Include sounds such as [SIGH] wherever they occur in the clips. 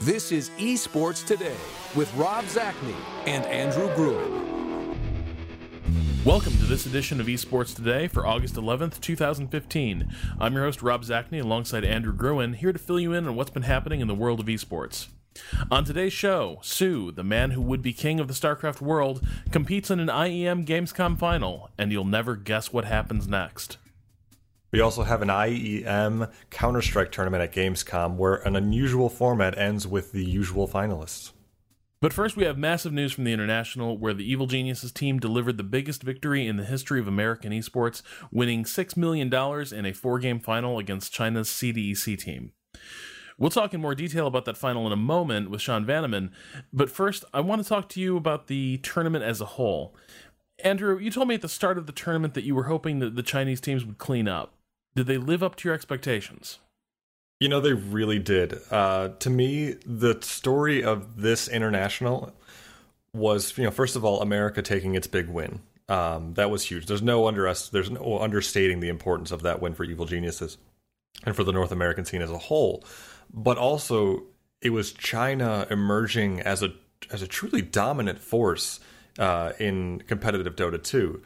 This is Esports Today with Rob Zacny and Andrew Gruen. Welcome to this edition of Esports Today for August 11th, 2015. I'm your host, Rob Zacny, alongside Andrew Gruen, here to fill you in on what's been happening in the world of esports. On today's show, soO, the man who would be king of the StarCraft world, competes in an IEM Gamescom final, and you'll never guess what happens next. We also have an IEM Counter Strike tournament at Gamescom where an unusual format ends with the usual finalists. But first, we have massive news from the International, where the Evil Geniuses team delivered the biggest victory in the history of American esports, winning $6 million in a four game final against China's CDEC team. We'll talk in more detail about that final in a moment with Sean Vanaman, but first, I want to talk to you about the tournament as a whole. Andrew, you told me at the start of the tournament that you were hoping that the Chinese teams would clean up. Did they live up to your expectations? You know, they really did. Uh, to me, the story of this international was, you know, first of all, America taking its big win. Um, that was huge. There's no under there's no understating the importance of that win for Evil Geniuses and for the North American scene as a whole. But also, it was China emerging as a as a truly dominant force uh, in competitive Dota 2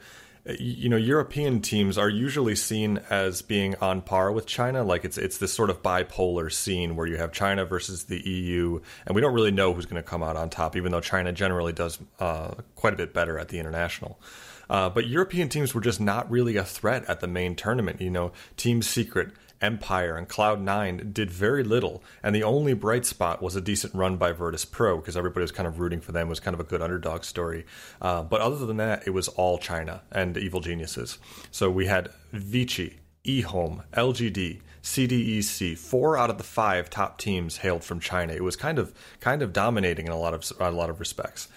you know European teams are usually seen as being on par with China. Like it's it's this sort of bipolar scene where you have China versus the EU and we don't really know who's going to come out on top even though China generally does uh, quite a bit better at the international. Uh, but European teams were just not really a threat at the main tournament. You know Team Secret Empire and Cloud9 did very little, and the only bright spot was a decent run by Virtus Pro because everybody was kind of rooting for them. It was kind of a good underdog story. Uh, but other than that, it was all China and Evil Geniuses. So we had Vici, eHome, LGD, CDEC. Four out of the five top teams hailed from China. It was kind of kind of dominating in a lot of a lot of respects.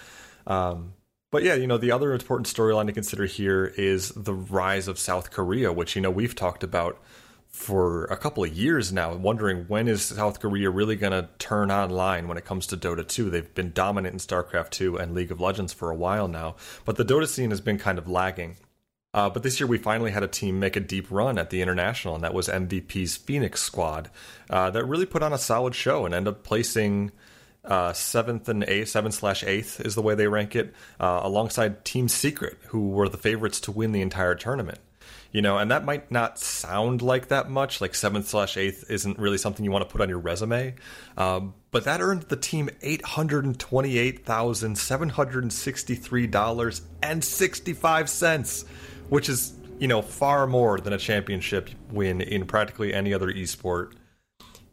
Um, but yeah, you know, the other important storyline to consider here is the rise of South Korea, which you know we've talked about for a couple of years now, wondering when is South Korea really going to turn online when it comes to Dota 2. They've been dominant in StarCraft 2 and League of Legends for a while now, but the Dota scene has been kind of lagging. Uh, but this year we finally had a team make a deep run at the international, and that was MVP's Phoenix squad uh, that really put on a solid show and ended up placing uh, seventh and eighth, seventh slash eighth is the way they rank it, uh, alongside Team Secret, who were the favorites to win the entire tournament you know, and that might not sound like that much. Like seventh slash eighth isn't really something you want to put on your resume, um, but that earned the team eight hundred and twenty-eight thousand seven hundred and sixty-three dollars and sixty-five cents, which is you know far more than a championship win in practically any other esport.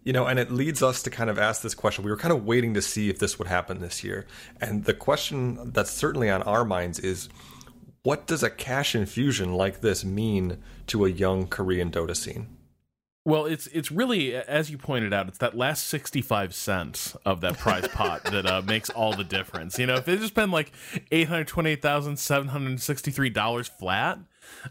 You know, and it leads us to kind of ask this question. We were kind of waiting to see if this would happen this year. And the question that's certainly on our minds is what does a cash infusion like this mean to a young Korean Dota scene? Well, it's it's really as you pointed out, it's that last sixty five cents of that prize pot [LAUGHS] that uh, makes all the difference. You know, if it just been like eight hundred twenty eight thousand seven hundred sixty three dollars flat,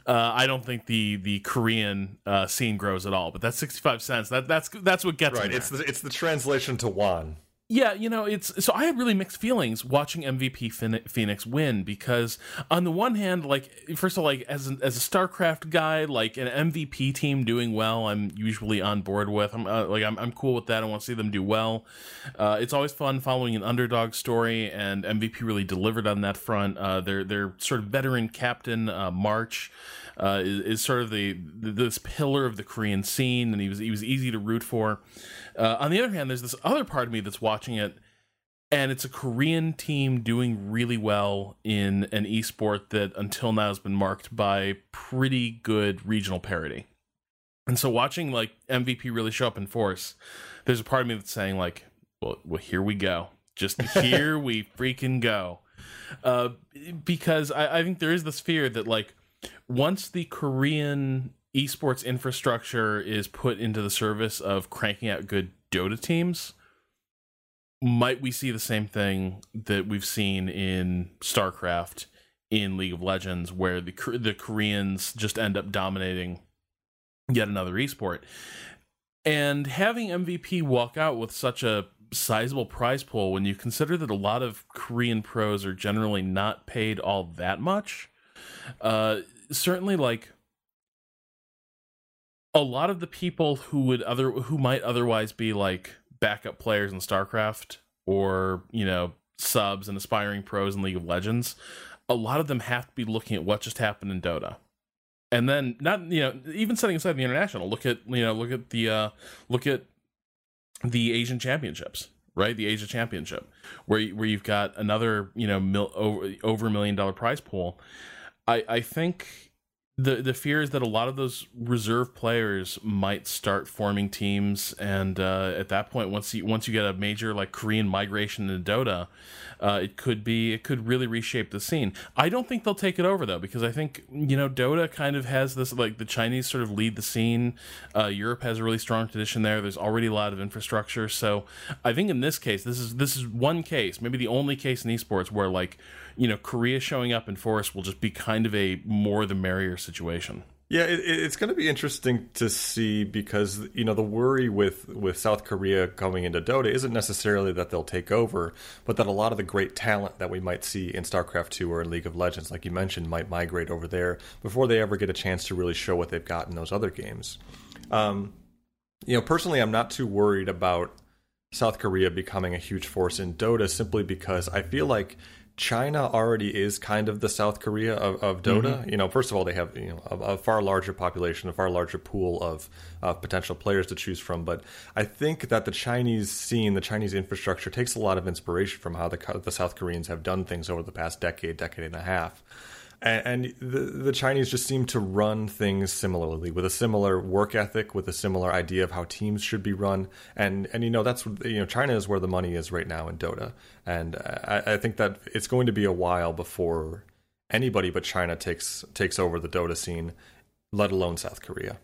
uh, I don't think the the Korean uh, scene grows at all. But that sixty five cents that that's that's what gets right. It's the it's the translation to won. Yeah, you know, it's so I had really mixed feelings watching MVP Phoenix win because on the one hand, like first of all, like as an, as a StarCraft guy, like an MVP team doing well, I'm usually on board with. I'm uh, like I'm I'm cool with that. I want to see them do well. Uh, it's always fun following an underdog story, and MVP really delivered on that front. Uh, their their sort of veteran captain uh, March uh, is, is, sort of the this pillar of the Korean scene, and he was he was easy to root for. Uh, on the other hand, there's this other part of me that's watching it, and it's a Korean team doing really well in an esport that until now has been marked by pretty good regional parity. And so watching like MVP really show up in force, there's a part of me that's saying like, well, well here we go. Just [LAUGHS] here we freaking go. Uh, because I, I think there is this fear that like once the Korean esports infrastructure is put into the service of cranking out good Dota teams, might we see the same thing that we've seen in StarCraft in League of Legends, where the the Koreans just end up dominating yet another esport? And having MVP walk out with such a sizable prize pool, when you consider that a lot of Korean pros are generally not paid all that much, uh, certainly like a lot of the people who would other who might otherwise be like backup players in StarCraft or you know subs and aspiring pros in League of Legends, a lot of them have to be looking at what just happened in Dota. And then not you know even setting aside the international, look at you know look at the uh, look at the Asian Championships, right? The Asia Championship, where where you've got another you know mil, over over a million dollar prize pool. I I think the the fear is that a lot of those reserve players might start forming teams, and uh, at that point, once you once you get a major like Korean migration into Dota, uh, it could be it could really reshape the scene. I don't think they'll take it over though, because I think you know Dota kind of has this like the Chinese sort of lead the scene. Uh, Europe has a really strong tradition there. There's already a lot of infrastructure, so I think in this case, this is this is one case, maybe the only case in esports where like you know, Korea showing up in force will just be kind of a more the merrier situation. Yeah, it, it's going to be interesting to see because you know the worry with with South Korea coming into Dota isn't necessarily that they'll take over, but that a lot of the great talent that we might see in StarCraft two or in League of Legends, like you mentioned, might migrate over there before they ever get a chance to really show what they've got in those other games. Um, you know, personally, I'm not too worried about South Korea becoming a huge force in Dota simply because I feel like China already is kind of the South Korea of, of Dota. Mm-hmm. You know, first of all, they have you know a, a, far larger population, a far larger pool of uh, potential players to choose from. But I think that the Chinese scene, the Chinese infrastructure, takes a lot of inspiration from how the the South Koreans have done things over the past decade, decade and a half and, the, the Chinese just seem to run things similarly with a similar work ethic, with a similar idea of how teams should be run, and and you know that's you know China is where the money is right now in Dota, and I, I think that it's going to be a while before anybody but China takes takes over the Dota scene, let alone South Korea.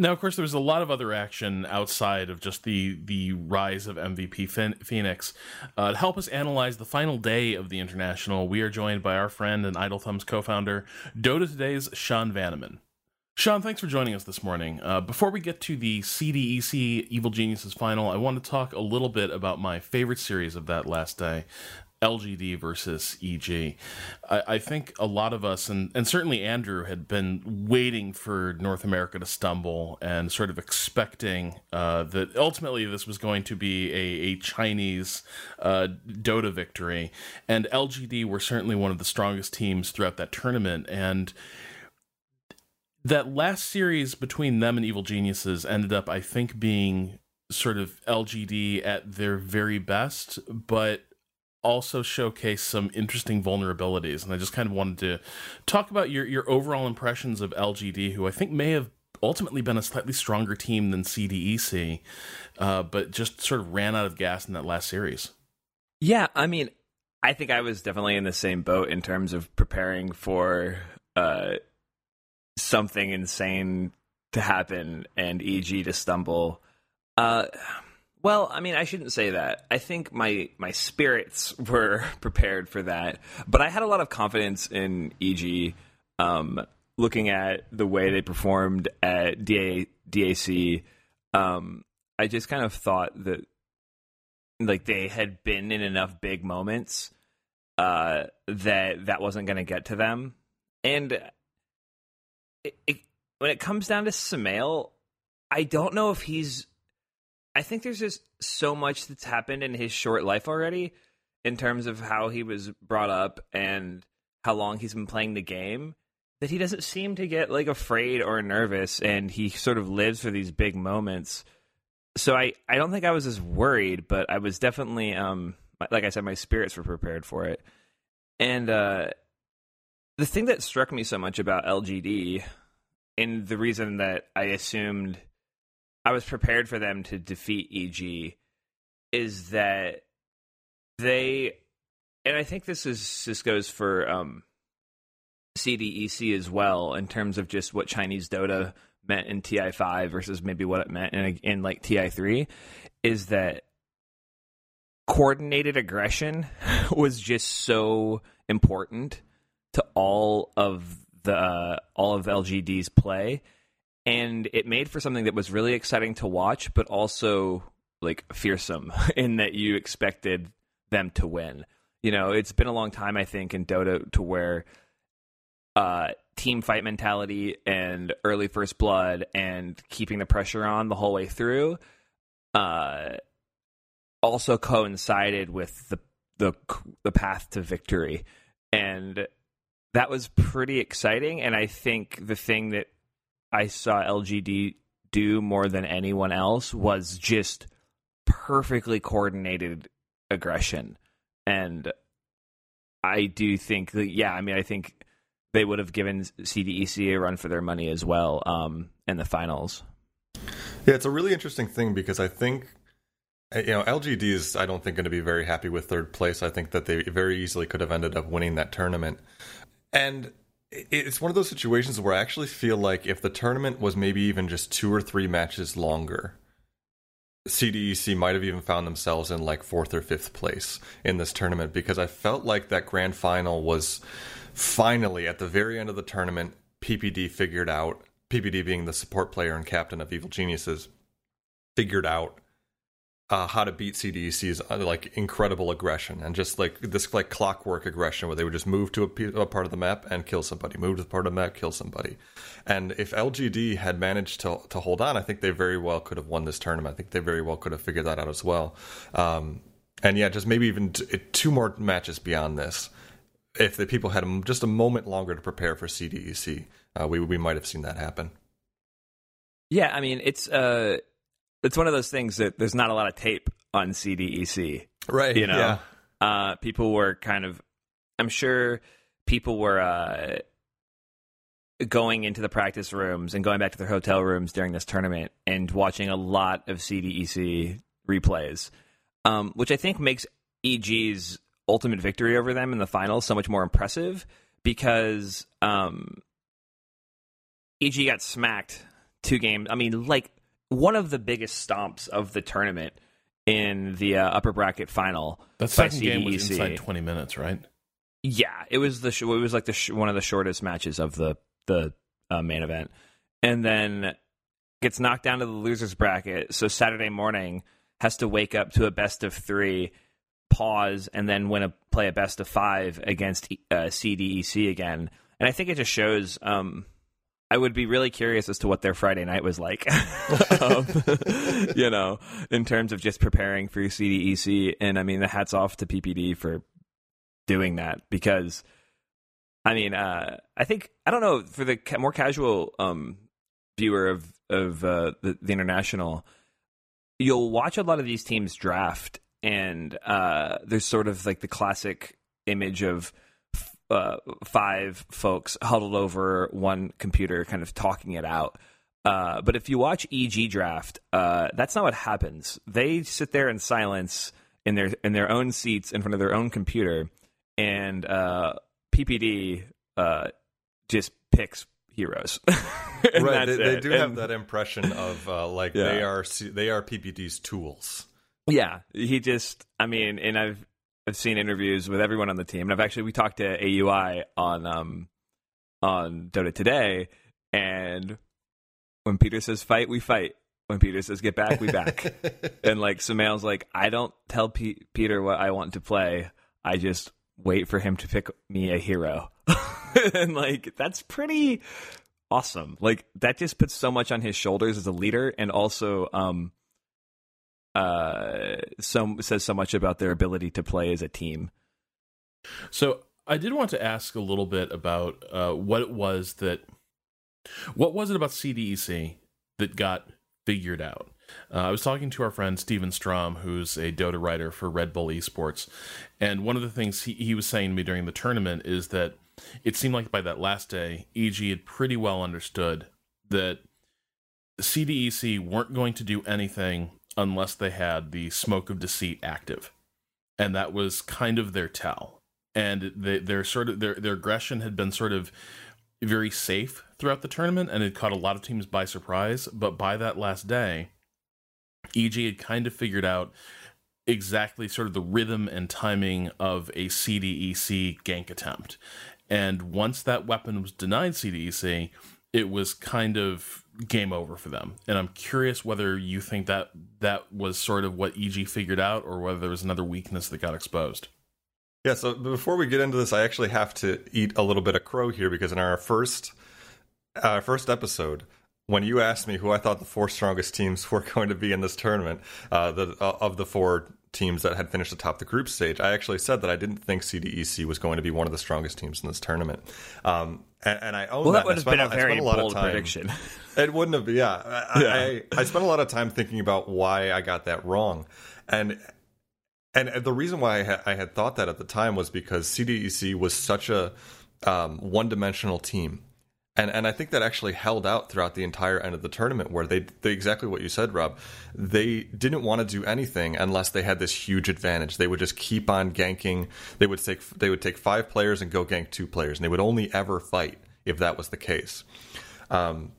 Now, of course, there was a lot of other action outside of just the the rise of MVP Phoenix. Uh, to help us analyze the final day of the international, we are joined by our friend and Idle Thumbs co-founder, Dota Today's Sean Vanaman. Sean, thanks for joining us this morning. Uh, before we get to the CDEC Evil Geniuses final, I want to talk a little bit about my favorite series of that last day, LGD versus EG. I, I, think a lot of us, and, and certainly Andrew, had been waiting for North America to stumble and sort of expecting uh, that ultimately this was going to be a, a Chinese uh, Dota victory. And LGD were certainly one of the strongest teams throughout that tournament. And that last series between them and Evil Geniuses ended up, I think, being sort of LGD at their very best, but also showcase some interesting vulnerabilities and i just kind of wanted to talk about your your overall impressions of lgd who i think may have ultimately been a slightly stronger team than cdec uh, but just sort of ran out of gas in that last series. Yeah i mean i think i was definitely in the same boat in terms of preparing for uh, something insane to happen and eg to stumble. Uh, well, I mean, I shouldn't say that. I think my my spirits [LAUGHS] were prepared for that, but I had a lot of confidence in EG. Um, looking at the way they performed at DA, DAC, um, I just kind of thought that like they had been in enough big moments uh, that that wasn't going to get to them, and it, it, when it comes down to Sumail, I don't know if he's I think there's just so much that's happened in his short life already in terms of how he was brought up and how long he's been playing the game that he doesn't seem to get like afraid or nervous and he sort of lives for these big moments. So I I don't think I was as worried, but I was definitely um like I said my spirits were prepared for it. And uh the thing that struck me so much about LGD and the reason that I assumed I was prepared for them to defeat EG is that they and I think this is this goes for um, CDEC as well in terms of just what Chinese Dota meant in TI5 versus maybe what it meant in, in like TI3 is that coordinated aggression [LAUGHS] was just so important to all of the uh, all of LGD's play and it made for something that was really exciting to watch, but also like fearsome [LAUGHS] in that you expected them to win. You know, it's been a long time, I think, in Dota to where uh, team fight mentality and early first blood and keeping the pressure on the whole way through uh, also coincided with the the the path to victory, and that was pretty exciting. And I think the thing that I saw LGD do more than anyone else was just perfectly coordinated aggression, and I do think that yeah, I mean, I think they would have given CDEC a run for their money as well um, in the finals. Yeah, it's a really interesting thing because I think you know LGD is I don't think going to be very happy with third place. I think that they very easily could have ended up winning that tournament, and it's one of those situations where I actually feel like if the tournament was maybe even just two or three matches longer, CDEC might have even found themselves in like fourth or fifth place in this tournament because I felt like that grand final was finally at the very end of the tournament. PPD figured out PPD being the support player and captain of Evil Geniuses figured out uh, how to beat CDEC's uh, like incredible aggression and just like this like clockwork aggression where they would just move to a, a, part of the map and kill somebody, move to the part of the map, kill somebody. And if LGD had managed to to hold on, I think they very well could have won this tournament. I think they very well could have figured that out as well. Um, and yeah, just maybe even t- two more matches beyond this. If the people had just a moment longer to prepare for CDEC, uh, we we might have seen that happen. Yeah, I mean it's uh it's one of those things that there's not a lot of tape on CDEC. Right. You know, yeah. uh, people were kind of, I'm sure people were uh, going into the practice rooms and going back to their hotel rooms during this tournament and watching a lot of CDEC replays, um, which I think makes EG's ultimate victory over them in the finals so much more impressive because um, EG got smacked two games. I mean, like one of the biggest stomps of the tournament in the uh, upper bracket final. That second game was inside 20 minutes, right? Yeah, it was the sh- it was like the sh- one of the shortest matches of the the uh, main event, and then gets knocked down to the losers bracket. So Saturday morning has to wake up to a best of three, pause, and then win a play a best of five against uh, CDEC again. And I think it just shows um, I would be really curious as to what their Friday night was like. [LAUGHS] um, [LAUGHS] you know, in terms of just preparing for CDEC. And I mean, the hats off to PPD for doing that because, I mean, uh, I think I don't know for the more casual um, viewer of of uh, the, the international, you'll watch a lot of these teams draft, and uh, there's sort of like the classic image of uh, five folks huddled over one computer, kind of talking it out. Uh, but if you watch EG Draft, uh, that's not what happens. They sit there in silence in their in their own seats in front of their own computer, and uh, PPD uh, just picks heroes. [LAUGHS] right, they, they, do and, have that impression of uh, like yeah. they are they are PPD's tools. Yeah, he just. I mean, and I've I've seen interviews with everyone on the team, and I've actually we talked to AUI on um on Dota today, and when Peter says fight, we fight. When Peter says get back, we back. [LAUGHS] and like Sumail's like, I don't tell P- Peter what I want to play. I just wait for him to pick me a hero. [LAUGHS] and like that's pretty awesome. Like that just puts so much on his shoulders as a leader, and also um uh, so says so much about their ability to play as a team. So I did want to ask a little bit about uh, what it was that, what was it about CDEC that got figured out? Uh, I was talking to our friend Steven Strom, who's a Dota writer for Red Bull Esports, and one of the things he, he was saying to me during the tournament is that it seemed like by that last day, EG had pretty well understood that CDEC weren't going to do anything unless they had the smoke of deceit active, and that was kind of their tell. And they, their sort of their their aggression had been sort of very safe throughout the tournament, and it caught a lot of teams by surprise. But by that last day, EG had kind of figured out exactly sort of the rhythm and timing of a CDEC gank attempt. And once that weapon was denied CDEC, it was kind of game over for them. And I'm curious whether you think that that was sort of what EG figured out or whether there was another weakness that got exposed. Yeah, so before we get into this, I actually have to eat a little bit of crow here because in our first uh, first episode, when you asked me who I thought the four strongest teams [LAUGHS] were going to be in this tournament, uh, the uh, of the four teams that had finished atop the group stage, I actually said that I didn't think CDEC was going to be one of the strongest teams in this tournament. Um, and, and, I own well, that. that would have been a very a lot bold of time, prediction. [LAUGHS] It wouldn't have. Yeah, I, yeah. I, I spent a lot of time thinking about why I got that wrong, and and the reason why I, ha- I had thought that at the time was because CDEC was such a um, one dimensional team and and I think that actually held out throughout the entire end of the tournament, where they, they exactly what you said, Rob. They didn't want to do anything unless they had this huge advantage. They would just keep on ganking. They would take they would take five players and go gank two players, and they would only ever fight if that was the case. Um,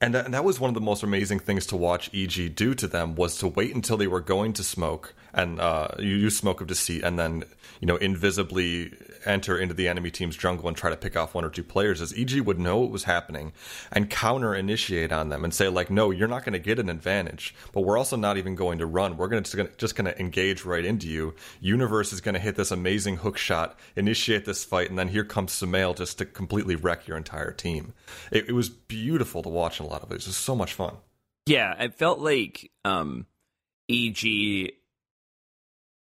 and that, and that was one of the most amazing things to watch EG do to them was to wait until they were going to smoke and uh, you use smoke of deceit and then you know invisibly enter into the enemy team's jungle and try to pick off one or two players as EG would know what was happening and counter initiate on them and say like no you're not going to get an advantage but we're also not even going to run. We're going to just going to engage right into you. Universe is going to hit this amazing hook shot initiate this fight and then here comes Sumail just to completely wreck your entire team. It, it was beautiful to watch a lot of it it was so much fun. Yeah it felt like um EG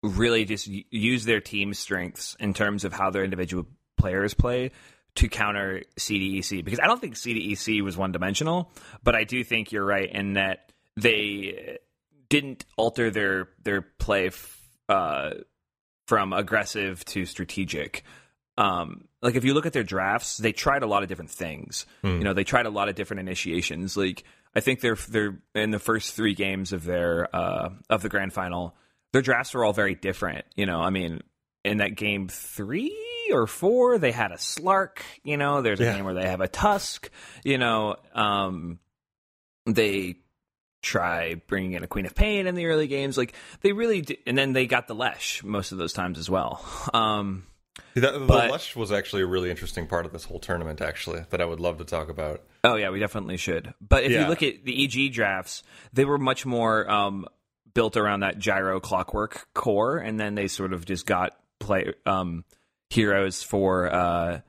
really just use their team strengths in terms of how their individual players play to counter CDEC because I don't think CDEC was one dimensional, but I do think you're right in that they didn't alter their their play f- uh, from aggressive to strategic. Um, like if you look at their drafts, they tried a lot of different things. Mm. You know, they tried a lot of different initiations. Like I think they're they're in the first three games of their uh, of the grand final their drafts were all very different. You know, I mean, in that game three or four, they had a Slark. You know, there's a yeah. game where they have a Tusk. You know, um, they try bringing in a Queen of Pain in the early games. Like they really, did, and then they got the Lesh most of those times as well. [LAUGHS] Um, that, the but, Lesh was actually a really interesting part of this whole tournament, actually, that I would love to talk about. Oh yeah, we definitely should. But if yeah. you look at the EG drafts, they were much more um, built around that gyro clockwork core, and then they sort of just got play um, heroes for uh,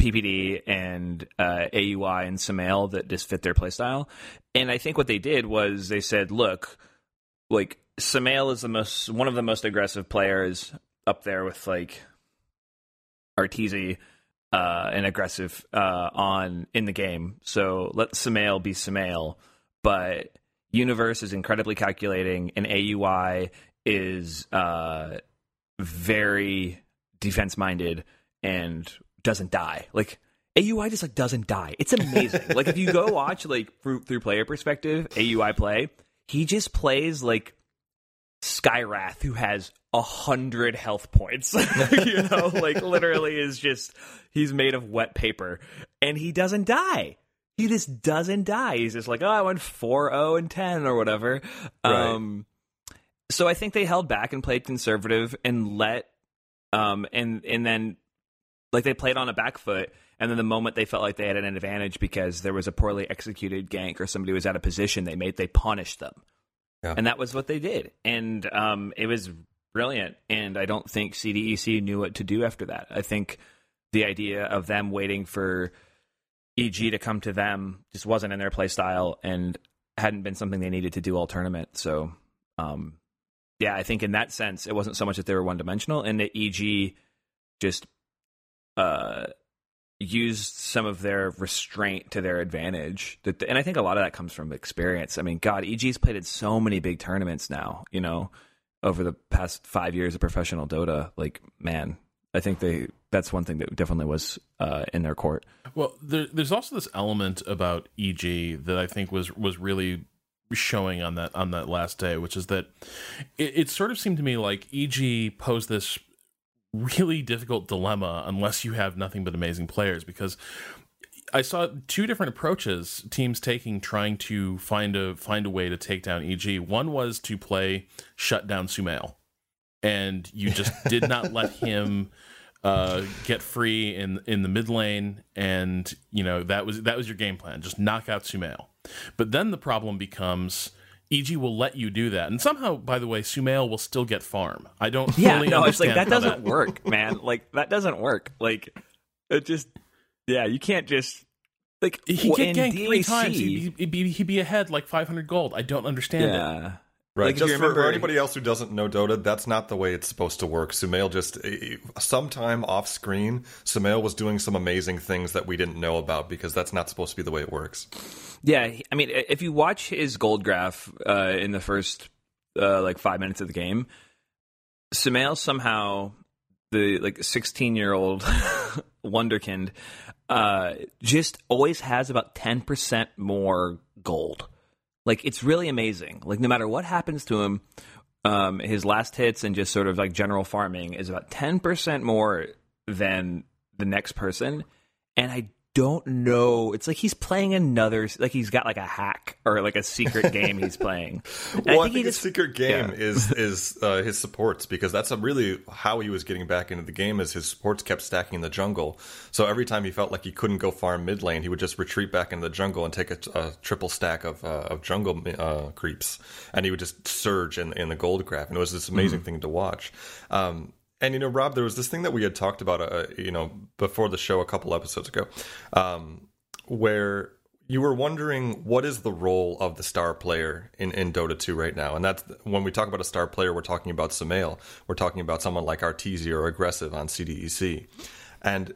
PPD and uh, AUI and Sumail that just fit their playstyle. And I think what they did was they said, look, like Sumail is the most one of the most aggressive players up there with like Arteezy uh, and Agressif uh, on in the game. So let Sumail be Sumail, but Universe is incredibly calculating, and AUI is uh, very defense minded and doesn't die. Like AUI just like doesn't die. It's amazing. [LAUGHS] like if you go watch like through, through player perspective, AUI play, he just plays like Skywrath who has a hundred health points. [LAUGHS] you know, like literally is just he's made of wet paper and he doesn't die he just doesn't die. He's just like, oh, I went 4 0 and 10 or whatever. Right. Um, so I think they held back and played conservative and let, um, and and then like they played on a back foot. And then the moment they felt like they had an advantage because there was a poorly executed gank or somebody was out of position, they made they punished them, yeah. and that was what they did. And um, it was brilliant. And I don't think CDEC knew what to do after that. I think the idea of them waiting for EG to come to them just wasn't in their play style and hadn't been something they needed to do all tournament. So, um, yeah, I think in that sense, it wasn't so much that they were one dimensional and that EG just uh, used some of their restraint to their advantage. That, and I think a lot of that comes from experience. I mean, God, EG's played in so many big tournaments now, you know, over the past five years of professional Dota. Like, man, I think they that's one thing that definitely was uh, in their court. Well, there, there's also this element about EG that I think was was really showing on that on that last day, which is that it, it sort of seemed to me like EG posed this really difficult dilemma unless you have nothing but amazing players because I saw two different approaches teams taking trying to find a find a way to take down EG. One was to play shut down Sumail and you just did not let him [LAUGHS] uh, get free in in the mid lane, and you know that was that was your game plan. Just knock out Sumail. But then the problem becomes. EG will let you do that, and somehow, by the way, Sumail will still get farm. I don't. Yeah, no, it's like that doesn't that... work, [LAUGHS] man. Like that doesn't work. Like it just, yeah, you can't just like he get ganked three times. He'd be, he'd be, he'd be ahead like 500 gold. I don't understand yeah. it. Right. Like, just for, remember- for anybody else who doesn't know Dota, that's not the way it's supposed to work. Sumail just eh, sometime off screen, Sumail was doing some amazing things that we didn't know about because that's not supposed to be the way it works. Yeah, I mean, if you watch his gold graph uh, in the first uh, like five minutes of the game, Sumail somehow the like sixteen year old [LAUGHS] wonderkind uh, just always has about ten percent more gold. Like it's really amazing. Like no matter what happens to him, um, his last hits and just sort of like general farming is about ten percent more than the next person, and I don't know. It's like he's playing another, like he's got like a hack or like a secret [LAUGHS] game he's playing. And Well, I think, he his just- secret game yeah. is is uh, his supports because that's a really how he was getting back into the game. Is his supports kept stacking in the jungle, so every time he felt like he couldn't go farm mid lane, he would just retreat back into the jungle and take a, a triple stack of uh, of jungle uh, creeps, and he would just surge in in the gold graph, and it was this amazing thing to watch. Um, and you know, Rob, there was this thing that we had talked about, uh, you know, before the show a couple episodes ago, um, where you were wondering what is the role of the star player in, in Dota 2 right now. And that's when we talk about a star player, we're talking about Sumail. We're talking about someone like Arteezy or Agressif on CDEC. And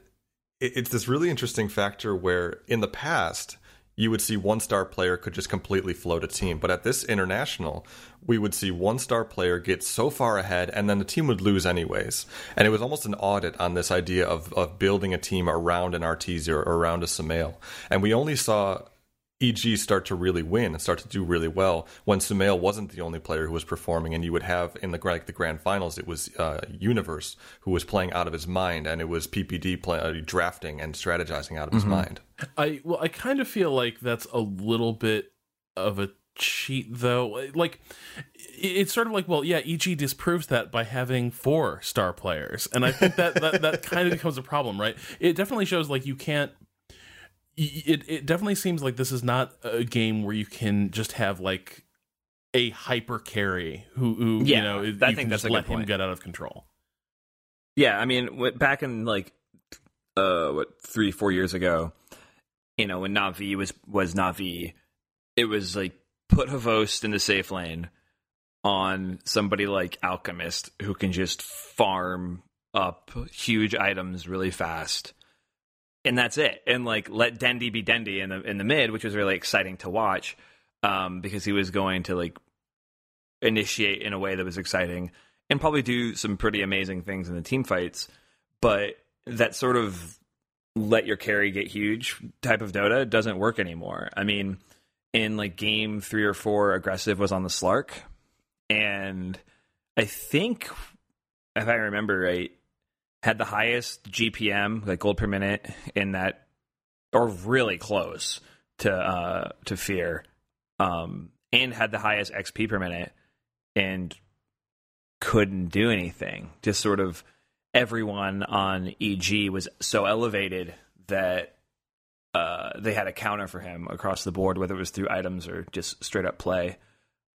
it, it's this really interesting factor where in the past, you would see one star player could just completely float a team. But at this international, we would see one star player get so far ahead and then the team would lose anyways. And it was almost an audit on this idea of, of building a team around an Arteezy or around a Sumail. And we only saw EG start to really win and start to do really well when Sumail wasn't the only player who was performing, and you would have in the like the grand finals it was uh, Universe who was playing out of his mind, and it was PPD play, uh, drafting and strategizing out of his mind. I well, I kind of feel like that's a little bit of a cheat, though. Like, it's sort of like, well, yeah, EG disproves that by having four star players, and I think that that, that [LAUGHS] kind of becomes a problem, right? It definitely shows like you can't. It it definitely seems like this is not a game where you can just have like a hyper carry who who Yeah, you know I you think can that's just let him point. get out of control. Yeah, I mean, back in like uh what three four years ago, you know, when Navi was was Navi, it was like put Havost in the safe lane on somebody like Alchemist who can just farm up huge items really fast. And that's it. And like let Dendi be Dendi in the in the mid, which was really exciting to watch, um, because he was going to like initiate in a way that was exciting and probably do some pretty amazing things in the team fights. But that sort of let your carry get huge type of Dota doesn't work anymore. I mean, in like game three or four, Agressif was on the Slark, and I think if I remember right, had the highest GPM, like gold per minute, in that, or really close to uh to Fear, um, and had the highest XP per minute, and couldn't do anything. Just sort of everyone on EG was so elevated that uh, they had a counter for him across the board, whether it was through items or just straight up play.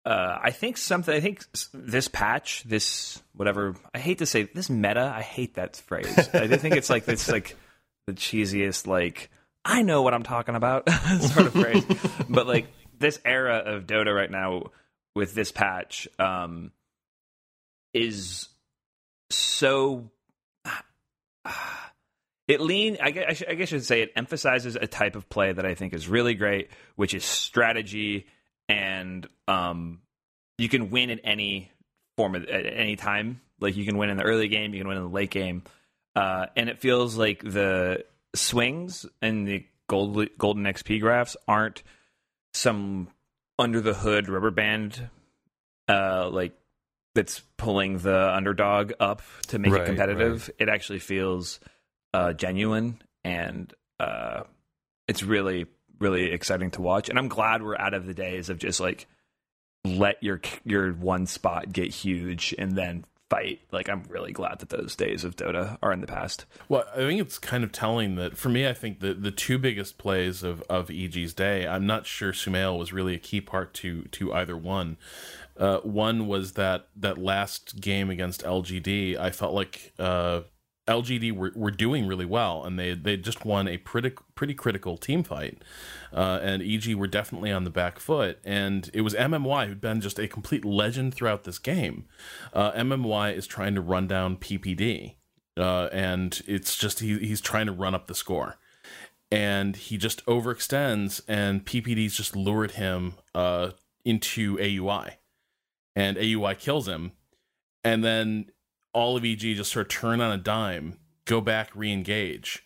Uh, I think something. I think this patch, this whatever. I hate to say this meta. I hate that phrase. I think it's like this, like the cheesiest, like I know what I'm talking about [LAUGHS] sort of phrase. But like this era of Dota right now with this patch um, is so [SIGHS] it lean I guess, I I guess I should say it emphasizes a type of play that I think is really great, which is strategy and um, you can win at any form of, at any time. Like you can win in the early game, you can win in the late game, uh, and it feels like the swings and the gold golden XP graphs aren't some under the hood rubber band uh, like that's pulling the underdog up to make Right, it competitive. It actually feels uh, genuine and uh, it's really really exciting to watch. And I'm glad we're out of the days of just like let your your one spot get huge and then fight. Like I'm really glad that those days of Dota are in the past. Well, I think it's kind of telling that for me, I think the the two biggest plays of, of EG's day, I'm not sure Sumail was really a key part to to either one. Uh, one was that that last game against LGD. I felt like uh, LGD were, were doing really well, and they they just won a pretty pretty critical team fight, uh, and EG were definitely on the back foot, and it was MMY who'd been just a complete legend throughout this game. Uh, MMY is trying to run down PPD, uh, and it's just he, he's trying to run up the score, and he just overextends, and PPD's just lured him uh, into AUI, and AUI kills him, and then all of EG just sort of turn on a dime, go back, re-engage,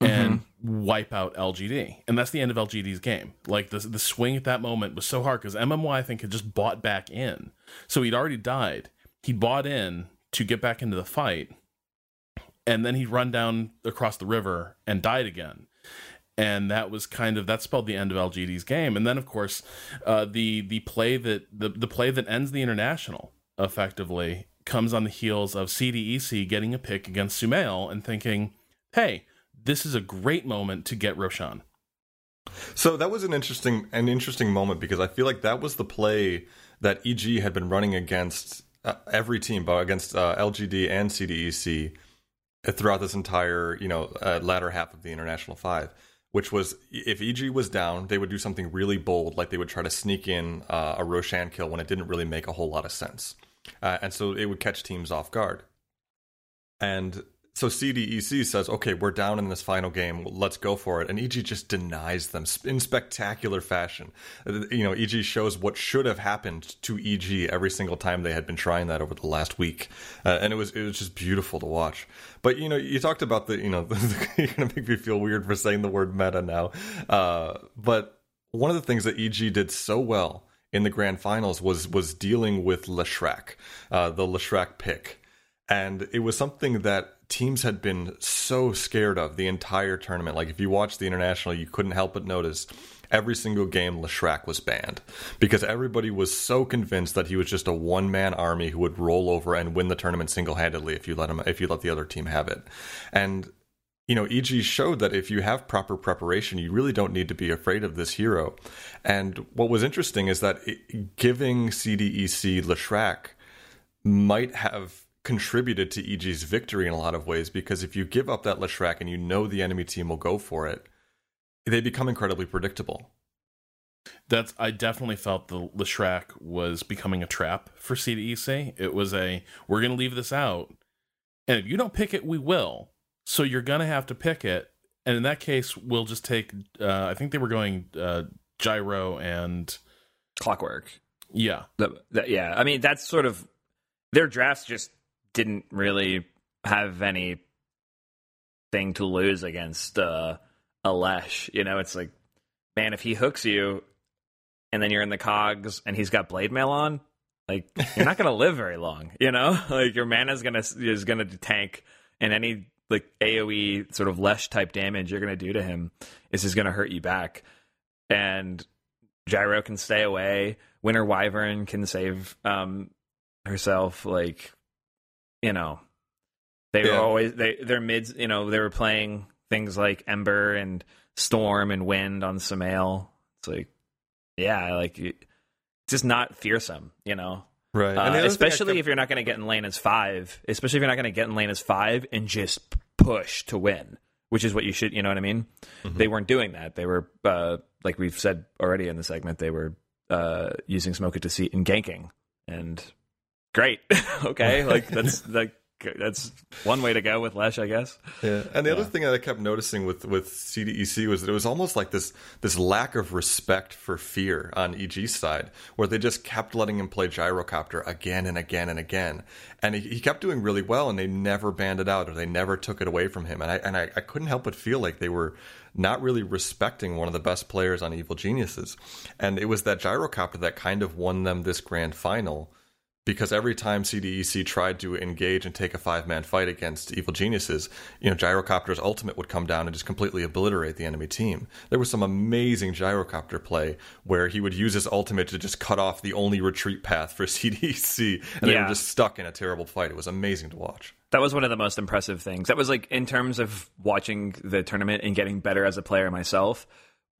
and mm-hmm. wipe out LGD. And that's the end of LGD's game. Like the the swing at that moment was so hard because MMY I think had just bought back in, so he'd already died. He bought in to get back into the fight, and then he'd run down across the river and died again. And that was kind of that spelled the end of LGD's game. And then of course, uh, the the play that the the play that ends the international effectively comes on the heels of CDEC getting a pick against Sumail and thinking, hey, this is a great moment to get Roshan. So that was an interesting an interesting moment because I feel like that was the play that EG had been running against uh, every team, but against uh, LGD and CDEC throughout this entire you know uh, latter half of the International Five. Which was if EG was down, they would do something really bold, like they would try to sneak in uh, a Roshan kill when it didn't really make a whole lot of sense uh, and so it would catch teams off guard. And so CDEC says, okay, we're down in this final game. Let's go for it. And EG just denies them in spectacular fashion. Uh, you know, EG shows what should have happened to EG every single time they had been trying that over the last week. Uh, and it was, it was just beautiful to watch. But, you know, you talked about the, you know, [LAUGHS] you're going to make me feel weird for saying the word meta now. Uh, but one of the things that EG did so well in the grand finals was was dealing with Leshrac, uh, the Leshrac pick, and it was something that teams had been so scared of the entire tournament. Like if you watched the international, you couldn't help but notice every single game Leshrac was banned because everybody was so convinced that he was just a one man army who would roll over and win the tournament single handedly if you let him if you let the other team have it. And you know, EG showed that if you have proper preparation, you really don't need to be afraid of this hero. And what was interesting is that it, giving CDEC Leshrac might have contributed to EG's victory in a lot of ways because if you give up that Leshrac and you know the enemy team will go for it, they become incredibly predictable. That's I definitely felt the Leshrac was becoming a trap for CDEC. It was a we're going to leave this out, and if you don't pick it, we will. So you're gonna have to pick it, and in that case, we'll just take. Uh, I think they were going uh, gyro and clockwork. Yeah, the, the, yeah. I mean, that's sort of their drafts just didn't really have any thing to lose against uh, Alesh. You know, it's like, man, if he hooks you, and then you're in the cogs, and he's got blade mail on, like you're not gonna [LAUGHS] live very long. You know, [LAUGHS] like your mana's gonna is gonna tank, and any like AoE sort of Lesh type damage you're going to do to him is just going to hurt you back. And Gyro can stay away. Winter Wyvern can save um, herself. Like, you know, they yeah. were always they their mids. You know, they were playing things like Ember and Storm and Wind on Sumail. It's like, yeah, like it's just not fearsome. You know, Right. Uh, especially kept... if you're not going to get in lane as five, especially if you're not going to get in lane as five and just push to win, which is what you should, you know what I mean? Mm-hmm. They weren't doing that. They were, uh, like we've said already in the segment, they were uh, using Smoke of Deceit and ganking. And great. [LAUGHS] okay. like that's [LAUGHS] like that's one way to go with Lesh, I guess. Yeah, and the yeah. other thing that I kept noticing with with CDEC was that it was almost like this this lack of respect for fear on EG's side, where they just kept letting him play gyrocopter again and again and again, and he, he kept doing really well, and they never banned it out or they never took it away from him, and I and I, I couldn't help but feel like they were not really respecting one of the best players on Evil Geniuses, and it was that gyrocopter that kind of won them this grand final because every time CDEC tried to engage and take a five man fight against evil geniuses, you know, Gyrocopter's ultimate would come down and just completely obliterate the enemy team. There was some amazing Gyrocopter play where he would use his ultimate to just cut off the only retreat path for [LAUGHS] CDEC, and yeah. they were just stuck in a terrible fight. It was amazing to watch. That was one of the most impressive things. That was like in terms of watching the tournament and getting better as a player myself.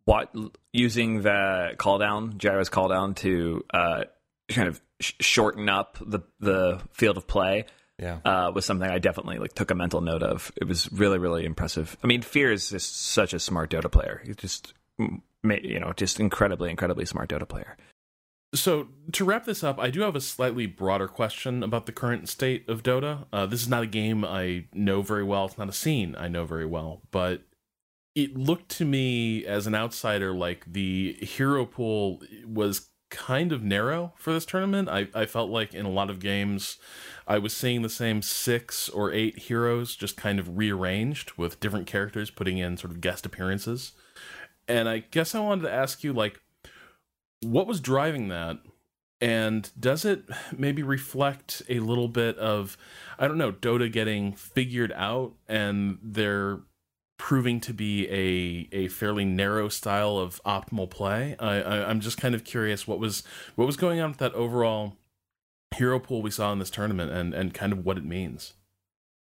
What using the call down, Gyro's call down to uh, kind of sh- shorten up the the field of play. Yeah. uh, was something I definitely like took a mental note of. It was really really impressive. I mean, Fear is just such a smart Dota player. He's just mm, you know just incredibly incredibly smart Dota player. So to wrap this up, I do have a slightly broader question about the current state of Dota. Uh, this is not a game I know very well. It's not a scene I know very well, but it looked to me as an outsider like the hero pool was kind of narrow for this tournament. I, I felt like in a lot of games, I was seeing the same six or eight heroes just kind of rearranged with different characters putting in sort of guest appearances. And I guess I wanted to ask you, like, what was driving that and does it maybe reflect a little bit of i don't know dota getting figured out and they're proving to be a a fairly narrow style of optimal play I, I i'm just kind of curious what was what was going on with that overall hero pool we saw in this tournament and and kind of what it means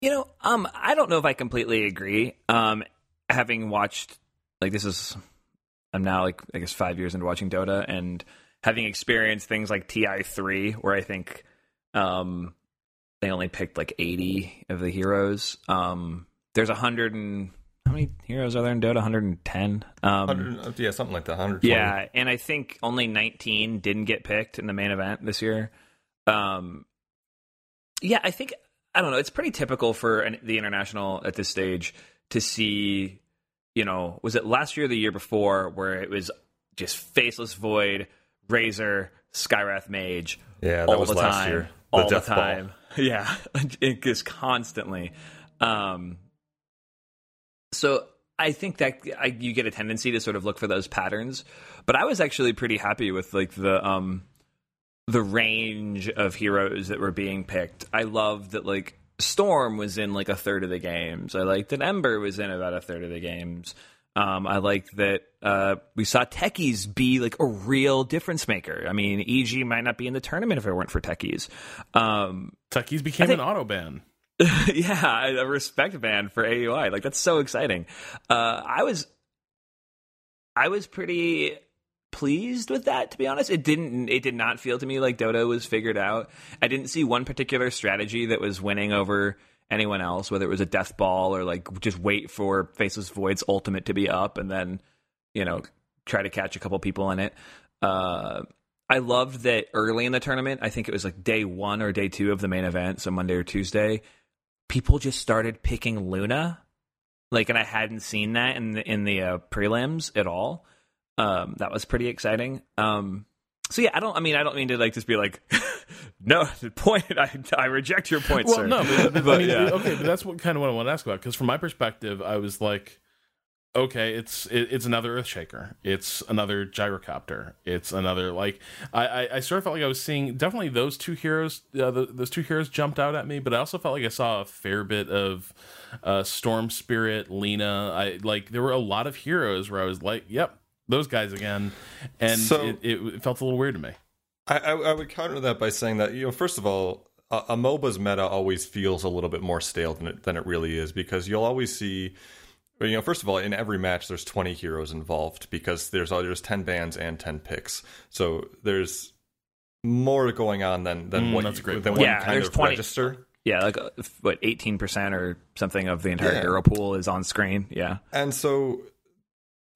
You know, um, I don't know if I completely agree. Um, having watched like this is, I'm now like I guess five years into watching Dota and having experienced things like TI three, where I think, um, they only picked like 80 of the heroes. Um, there's a hundred and how many heroes are there in Dota? 110. Um, 100, yeah, something like that. 120. yeah, and I think only 19 didn't get picked in the main event this year. Um, yeah, I think I don't know. It's pretty typical for an, the international at this stage to see, you know, was it last year or the year before where it was just faceless void, razor, Skywrath mage, Yeah, that all was the last time, all the death ball. time. [LAUGHS] Yeah, [LAUGHS] it just constantly. Um, so I think that I, you get a tendency to sort of look for those patterns, but I was actually pretty happy with like the um the range of heroes that were being picked. I loved that like Storm was in like a third of the games. I liked that Ember was in about a third of the games. Um, I liked that uh, we saw techies be like a real difference maker. I mean, EG might not be in the tournament if it weren't for techies. Um, techies became think- an auto ban [LAUGHS] yeah, a respect band for AUI. Like that's so exciting. Uh, I was, I was pretty pleased with that. To be honest, it didn't. It did not feel to me like Dota was figured out. I didn't see one particular strategy that was winning over anyone else. Whether it was a death ball or like just wait for Faceless Void's ultimate to be up and then, you know, try to catch a couple people in it. Uh, I loved that early in the tournament. I think it was like day one or day two of the main event, so Monday or Tuesday. People just started picking Luna, like, and I hadn't seen that in the in the uh, prelims at all. Um, that was pretty exciting. Um, so yeah, I don't. I mean, I don't mean to like just be like, [LAUGHS] no [LAUGHS] the point. I I reject your point, well sir. no but, [LAUGHS] I But, mean, yeah. okay but that's what kind of what i want to ask about because from my perspective i was like okay it's it, it's another earthshaker. It's another gyrocopter. It's another like I, I i sort of felt like i was seeing definitely those two heroes uh, the, those two heroes jumped out at me but i also felt like i saw a fair bit of uh storm spirit lina. I like there were a lot of heroes where i was like yep those guys again. And So- it, it, it felt a little weird to me. I, I, I would counter that by saying that you know, first of all, a MOBA's meta always feels a little bit more stale than it than it really is because you'll always see. Well, You know, first of all, in every match, there's 20 heroes involved because there's there's 10 bans and 10 picks, so there's more going on than than Mm, what that's you, a great than point. what Yeah, kind there's of 20 register. yeah, like uh, what eighteen percent or something of the entire Yeah. hero pool is on screen. Yeah, And so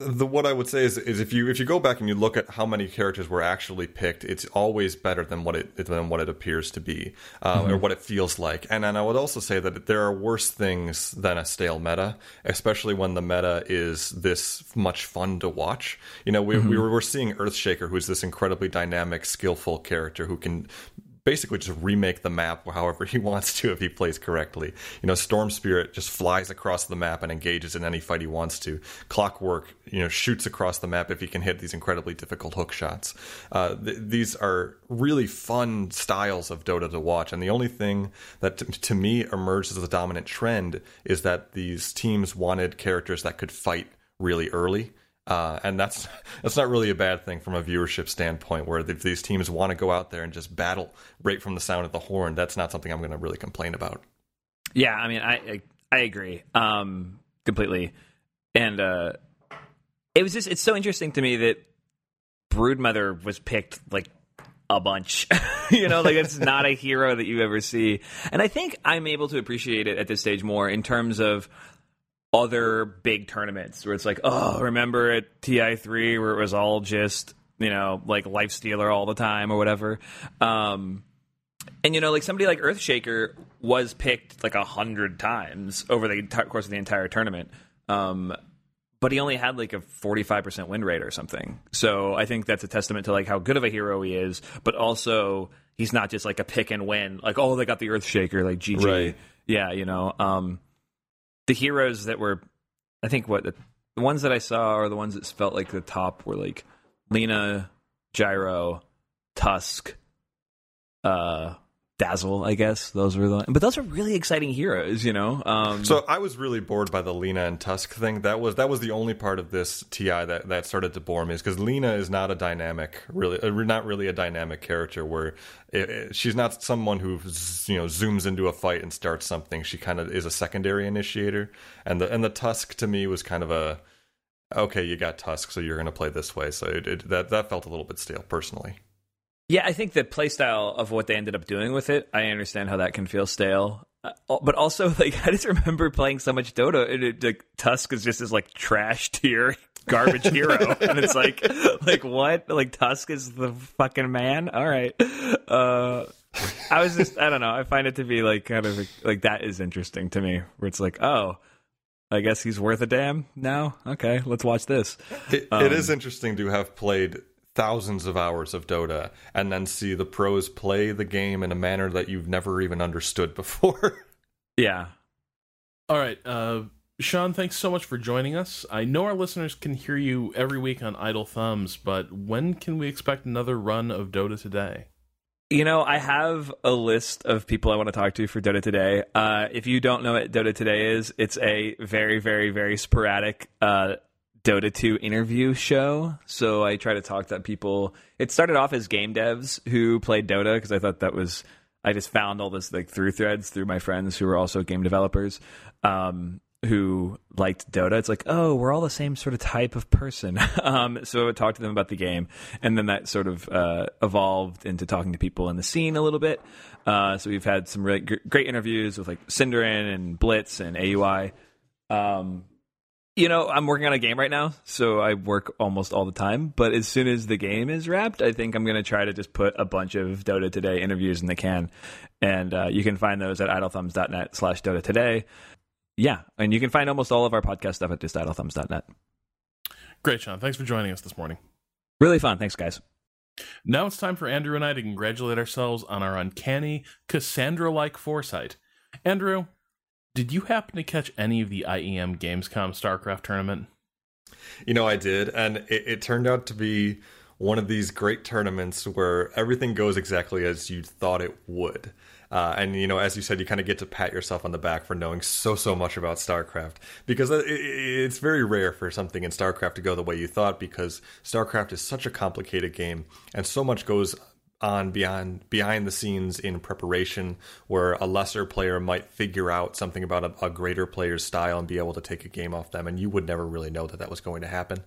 the what I would say is is if you if you go back and you look at how many characters were actually picked, it's always better than what it than what it appears to be uh, or what it feels like. And then I would also say that there are worse things than a stale meta, especially when the meta is this much fun to watch. You know, we we were we're seeing Earthshaker, who's this incredibly dynamic, skillful character who can basically just remake the map however he [LAUGHS] wants to if he plays correctly. You know, Storm Spirit just flies across the map and engages in any fight he wants to. Clockwork, you know, shoots across the map if he can hit these incredibly difficult hook shots. Uh, th- these are really fun styles of Dota to watch, and the only thing that t- to me emerged as a dominant trend is that these teams wanted characters that could fight really early. Uh, and that's [LAUGHS] that's not really a bad thing from a viewership standpoint. Where if these teams want to go out there and just battle right from the sound of the horn, that's not something I'm going to really complain about. yeah. I mean, I I, I agree um, completely, and uh, it was just it's so interesting to me that Broodmother was picked like a bunch. [LAUGHS] you know, like it's not a hero that you ever see. And I think I'm able to appreciate it at this stage more in terms of other big tournaments where it's like, oh, remember at TI3 where it was all just, you know, like life stealer all the time or whatever. Um, and you know, like somebody like Earthshaker was picked like a hundred times over the entire course of the entire tournament. Um, but he only had like a 45% win rate or something. So I think that's a testament to like how good of a hero he is, but also he's not just like a pick and win, like, oh, they got the Earthshaker, like GG. Right. Yeah, you know, um, the heroes that were, I think what the, the ones that I saw are the ones that felt like the top were like Lina, Gyro, Tusk, uh, Dazzle, I guess. Those were the, but those are really exciting heroes, you know. Um, So I was really bored by the Lina and Tusk thing. That was that was the only part of this TI that, that started to bore me, is because Lina is not a dynamic, really, uh, not really a dynamic character. Where it, it- she's not someone who you know zooms into a fight and starts something. She kind of is a secondary initiator, and the and the Tusk to me was kind of a okay, you got Tusk, so you're going to play this way. So it, that that felt a little bit stale, personally. Yeah, I think the playstyle of what they ended up doing with it, I understand how that can feel stale. Uh, but also, [LAUGHS] like, I just remember playing so much Dota, and it, like, Tusk is just this like trash tier [LAUGHS] garbage hero, [LAUGHS] and it's like, like what? Like Tusk is the fucking man? All right. Uh, I was just, I don't know. I find it to be like kind of like that is interesting to me, where it's like, oh, I guess he's worth a damn now. Okay, let's watch this. It, it is interesting to have played thousands of hours of Dota and then see the pros play the game in a manner that you've never even understood before. [LAUGHS] Yeah. All right. Uh, Sean, thanks so much for joining us. I know our listeners can hear you every week on Idle Thumbs, but when can we expect another run of Dota today? You know, I have a list of people I want to talk to for Dota Today. Uh, if you don't know what Dota Today is, it's a very, very, very sporadic uh, Dota 2 interview show. So I try to talk to people. It started off as game devs who played Dota because I thought that was. I just found all this like through threads through my friends who were also game developers. Um, who liked Dota. It's like, oh, we're all the same sort of type of person. [LAUGHS] um, so I would talk to them about the game, and then that sort of uh, evolved into talking to people in the scene a little bit. Uh, so we've had some really gr- great interviews with like Synderen and Blitz and AUI. Um, you know, I'm working on a game right now, so I work almost all the time. But as soon as the game is wrapped, I think I'm going to try to just put a bunch of Dota Today interviews in the can. And uh, you can find those at idlethumbs.net slash Dota Today. Yeah, and you can find almost all of our podcast stuff at just idlethumbs.net. Great, Sean. Thanks for joining us this morning. Really fun. Thanks, guys. Now it's time for Andrew and I to congratulate ourselves on our uncanny, Cassandra like foresight. Andrew, did you happen to catch any of the IEM Gamescom StarCraft tournament? You know, I did, and it, it turned out to be one of these great tournaments where everything goes exactly as you thought it would. Uh, and you know, as you said, you kind of get to pat yourself on the back for knowing so so much about StarCraft because it, it, it's very rare for something in StarCraft to go the way you thought because StarCraft is such a complicated game and so much goes on beyond behind the scenes in preparation where a lesser player might figure out something about a, a greater player's style and be able to take a game off them and you would never really know that that was going to happen.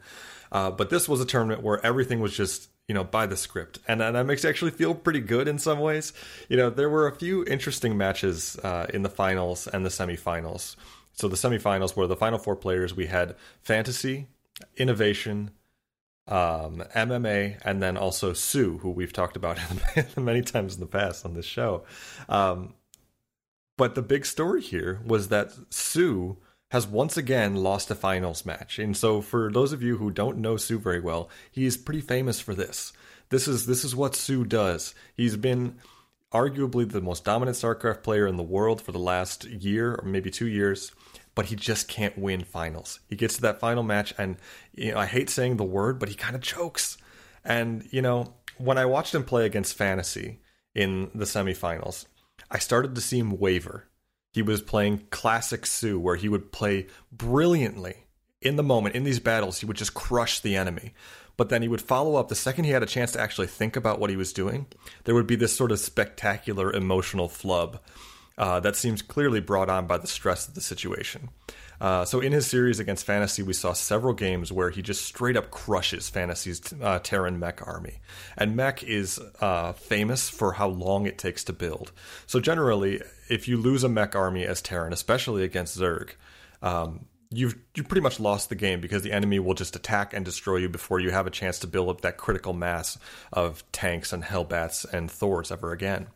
Uh, but this was a tournament where everything was just you know by the script. And, and that makes you actually feel pretty good in some ways. You know there were a few interesting matches uh, in the finals and the semifinals. So the semifinals were the final four players. We had fantasy innovation um, MMA, and then also soO, who we've talked about [LAUGHS] many times in the past on this show. Um, but the big story here was that soO has once again lost a finals match. And so for those of you who don't know soO very well, he is pretty famous for this. This is this is what soO does. He's been arguably the most dominant StarCraft player in the world for the last year or maybe 2 years but he just can't win finals. He gets to that final match, and you know, I hate saying the word, but he kind of chokes. And you know, when I watched him play against Fantasy in the semifinals, I started to see him waver. He was playing classic soO, where he would play brilliantly in the moment in these battles. He would just crush the enemy. But then he would follow up the second he had a chance to actually think about what he was doing. There would be this sort of spectacular emotional flub uh, that seems clearly brought on by the stress of the situation. Uh, so in his series against Fantasy, we saw several games where he just straight up crushes Fantasy's uh, Terran mech army. And mech is uh, famous for how long it takes to build. So generally, if you lose a mech army as Terran, especially against Zerg, um, you've you pretty much lost the game because the enemy will just attack and destroy you before you have a chance to build up that critical mass of tanks and Hellbats and Thors ever again.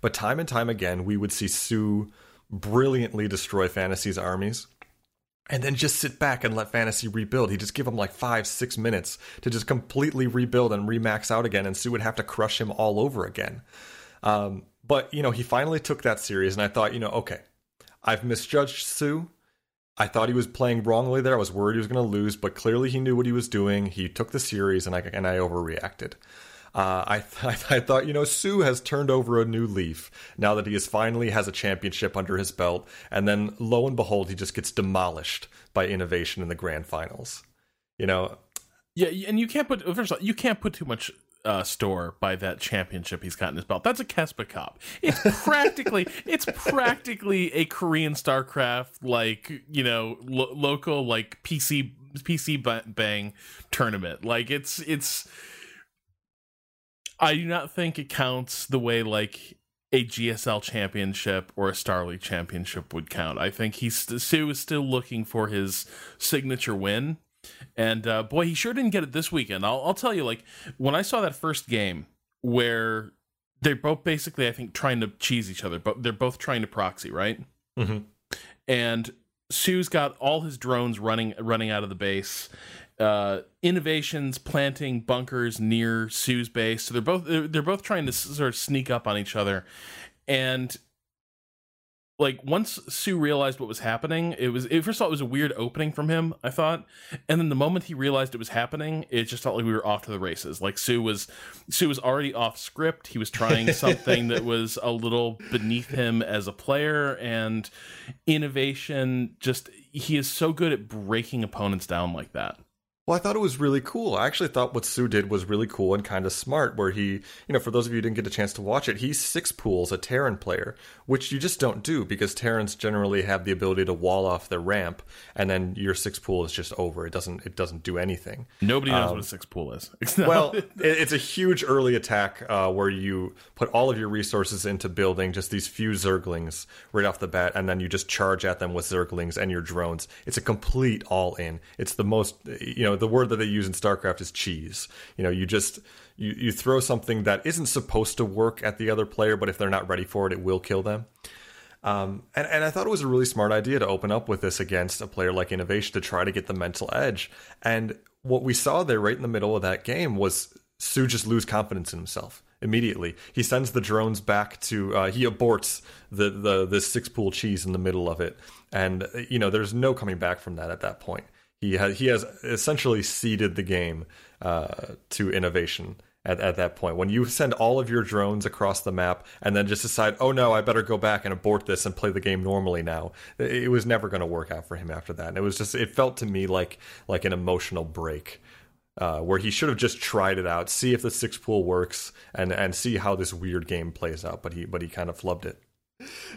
But time and time again, we would see soO brilliantly destroy Fantasy's armies and then just sit back and let fantasy rebuild. He'd just give him like five, six minutes to just completely rebuild and remax out again, and soO would have to crush him all over again. Um, but you know, he finally took that series, and I thought, you know, okay, I've misjudged soO. I thought he was playing wrongly there. I was worried he was going to lose, but clearly he knew what he was doing. He took the series, and I and I overreacted. Uh, I, [LAUGHS] th- I thought, you know, soO has turned over a new leaf now that he is finally has a championship under his belt, and then lo and behold, he just gets demolished by innovation in the grand finals. You know, yeah, and you can't put first of all, you can't put too much uh, store by that championship he's got in his belt. That's a Kespa Cup. It's [LAUGHS] practically it's practically a Korean StarCraft like you know lo- local like PC PC bang tournament. Like it's it's I do not think it counts the way like a GSL championship or a Star League championship would count. I think he's soO is still looking for his signature win, and uh, boy, he sure didn't get it this weekend. I'll, I'll tell you, like when I saw that first game where they're both basically, I think, trying to cheese each other, but they're both trying to proxy, right? Mm-hmm. And soO's got all his drones running running out of the base, uh, innovations planting bunkers near soO's base. So they're both they're both trying to sort of sneak up on each other, and like once soO realized what was happening, it was it, first of all it was a weird opening from him. I thought, and then the moment he realized it was happening, it just felt like we were off to the races. Like soO was soO was already off script. He was trying [LAUGHS] something that was a little beneath him as a player, and innovation. Just he is so good at breaking opponents down like that. Well, I thought it was really cool. I actually thought what soO did was really cool and kind of smart. Where he, you know, for those of you who didn't get a chance to watch it, he six pools a Terran player, which you just don't do because Terrans generally have the ability to wall off their ramp, and then your six pool is just over. It doesn't it doesn't do anything. Nobody knows um, what a six pool is. [LAUGHS] well, [LAUGHS] it's a huge early attack uh, where you put all of your resources into building just these few Zerglings right off the bat, and then you just charge at them with Zerglings and your drones. It's a complete all in. It's the most you know the word that they use in StarCraft is cheese. You know, you just you you throw something that isn't supposed to work at the other player, but if they're not ready for it, it will kill them. Um, and, and I thought it was a really smart idea to open up with this against a player like Innovation to try to get the mental edge. And what we saw there right in the middle of that game was soO just lose confidence in himself immediately. He sends the drones back to uh, he aborts the the the six pool cheese in the middle of it, and you know there's no coming back from that at that point. He has he has essentially ceded the game uh, to innovation at, at that point. When you send all of your drones across the map and then just decide, oh no, I better go back and abort this and play the game normally now, it was never going to work out for him after that. And it was just it felt to me like like an emotional break. Uh, where he should have just tried it out, see if the six pool works, and and see how this weird game plays out. But he but he kind of flubbed it.